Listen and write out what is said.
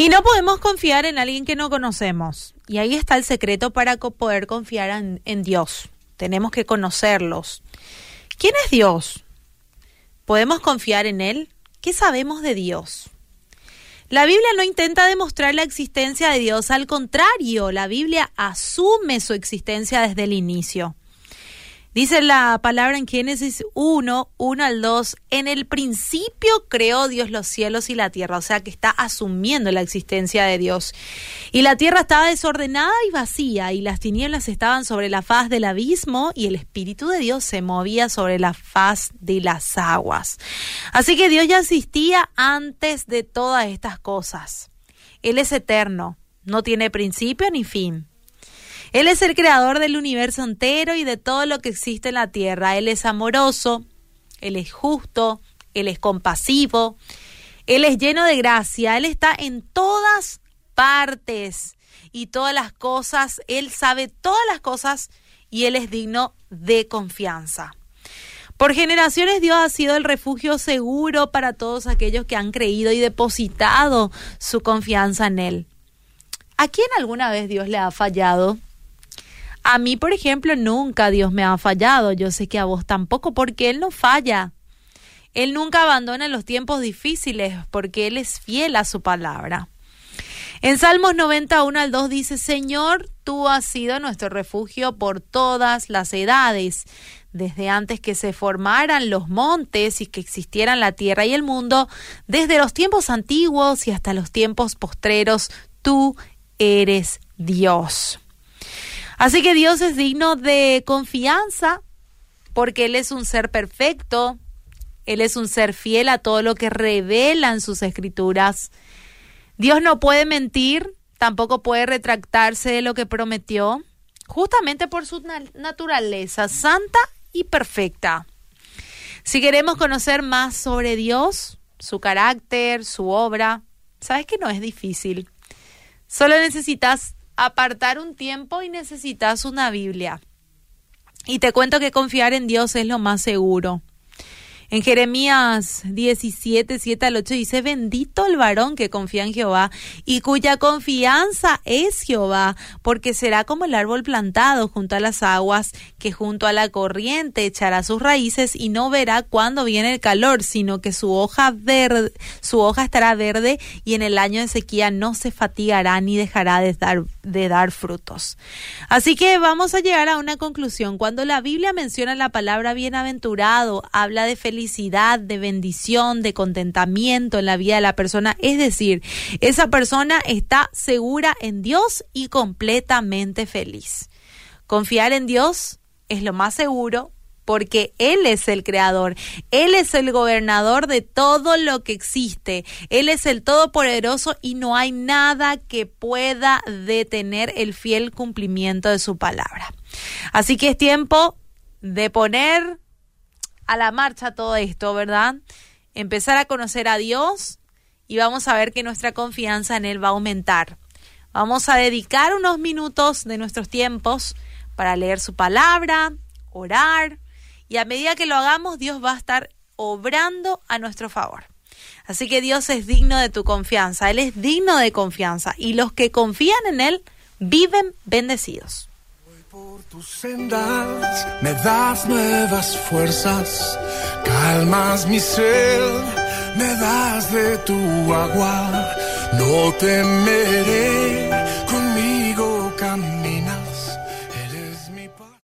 Y no podemos confiar en alguien que no conocemos. Y ahí está el secreto para poder confiar en, Dios. Tenemos que conocerlos. ¿Quién es Dios? ¿Podemos confiar en Él? ¿Qué sabemos de Dios? La Biblia no intenta demostrar la existencia de Dios, al contrario, la Biblia asume su existencia desde el inicio. Dice la palabra en Génesis 1, 1 al 2, en el principio creó Dios los cielos y la tierra, o sea que está asumiendo la existencia de Dios. Y la tierra estaba desordenada y vacía, y las tinieblas estaban sobre la faz del abismo, y el Espíritu de Dios se movía sobre la faz de las aguas. Así que Dios ya existía antes de todas estas cosas. Él es eterno, no tiene principio ni fin. Él es el creador del universo entero y de todo lo que existe en la tierra. Él es amoroso, Él es justo, Él es compasivo, Él es lleno de gracia, Él está en todas partes y todas las cosas, Él sabe todas las cosas y Él es digno de confianza. Por generaciones Dios ha sido el refugio seguro para todos aquellos que han creído y depositado su confianza en Él. ¿A quién alguna vez Dios le ha fallado? A mí, por ejemplo, nunca Dios me ha fallado. Yo sé que a vos tampoco, porque Él no falla. Él nunca abandona los tiempos difíciles, porque Él es fiel a su palabra. En Salmos 91 al 2 dice, Señor, tú has sido nuestro refugio por todas las edades, desde antes que se formaran los montes y que existieran la tierra y el mundo, desde los tiempos antiguos y hasta los tiempos postreros, tú eres Dios. Así que Dios es digno de confianza porque Él es un ser perfecto, Él es un ser fiel a todo lo que revela en sus escrituras. Dios no puede mentir, tampoco puede retractarse de lo que prometió, justamente por su naturaleza santa y perfecta. Si queremos conocer más sobre Dios, su carácter, su obra, sabes que no es difícil. Solo necesitas apartar un tiempo y necesitas una Biblia. Y te cuento que confiar en Dios es lo más seguro. En Jeremías 17, 7 al 8 dice, bendito el varón que confía en Jehová y cuya confianza es Jehová, porque será como el árbol plantado junto a las aguas, que junto a la corriente echará sus raíces y no verá cuándo viene el calor, sino que su hoja verde, su hoja estará verde y en el año de sequía no se fatigará ni dejará de dar, de dar frutos. Así que vamos a llegar a una conclusión. Cuando la Biblia menciona la palabra bienaventurado, habla de felicidad, de bendición, de contentamiento en la vida de la persona. Es decir, esa persona está segura en Dios y completamente feliz. Confiar en Dios es lo más seguro porque Él es el creador, Él es el gobernador de todo lo que existe, Él es el todopoderoso y no hay nada que pueda detener el fiel cumplimiento de su palabra. Así que es tiempo de poner a la marcha todo esto, ¿verdad? Empezar a conocer a Dios y vamos a ver que nuestra confianza en Él va a aumentar. Vamos a dedicar unos minutos de nuestros tiempos para leer su palabra, orar y a medida que lo hagamos Dios va a estar obrando a nuestro favor. Así que Dios es digno de tu confianza, Él es digno de confianza y los que confían en Él viven bendecidos por tus sendas. Me das nuevas fuerzas, calmas mi ser, me das de tu agua, no temeré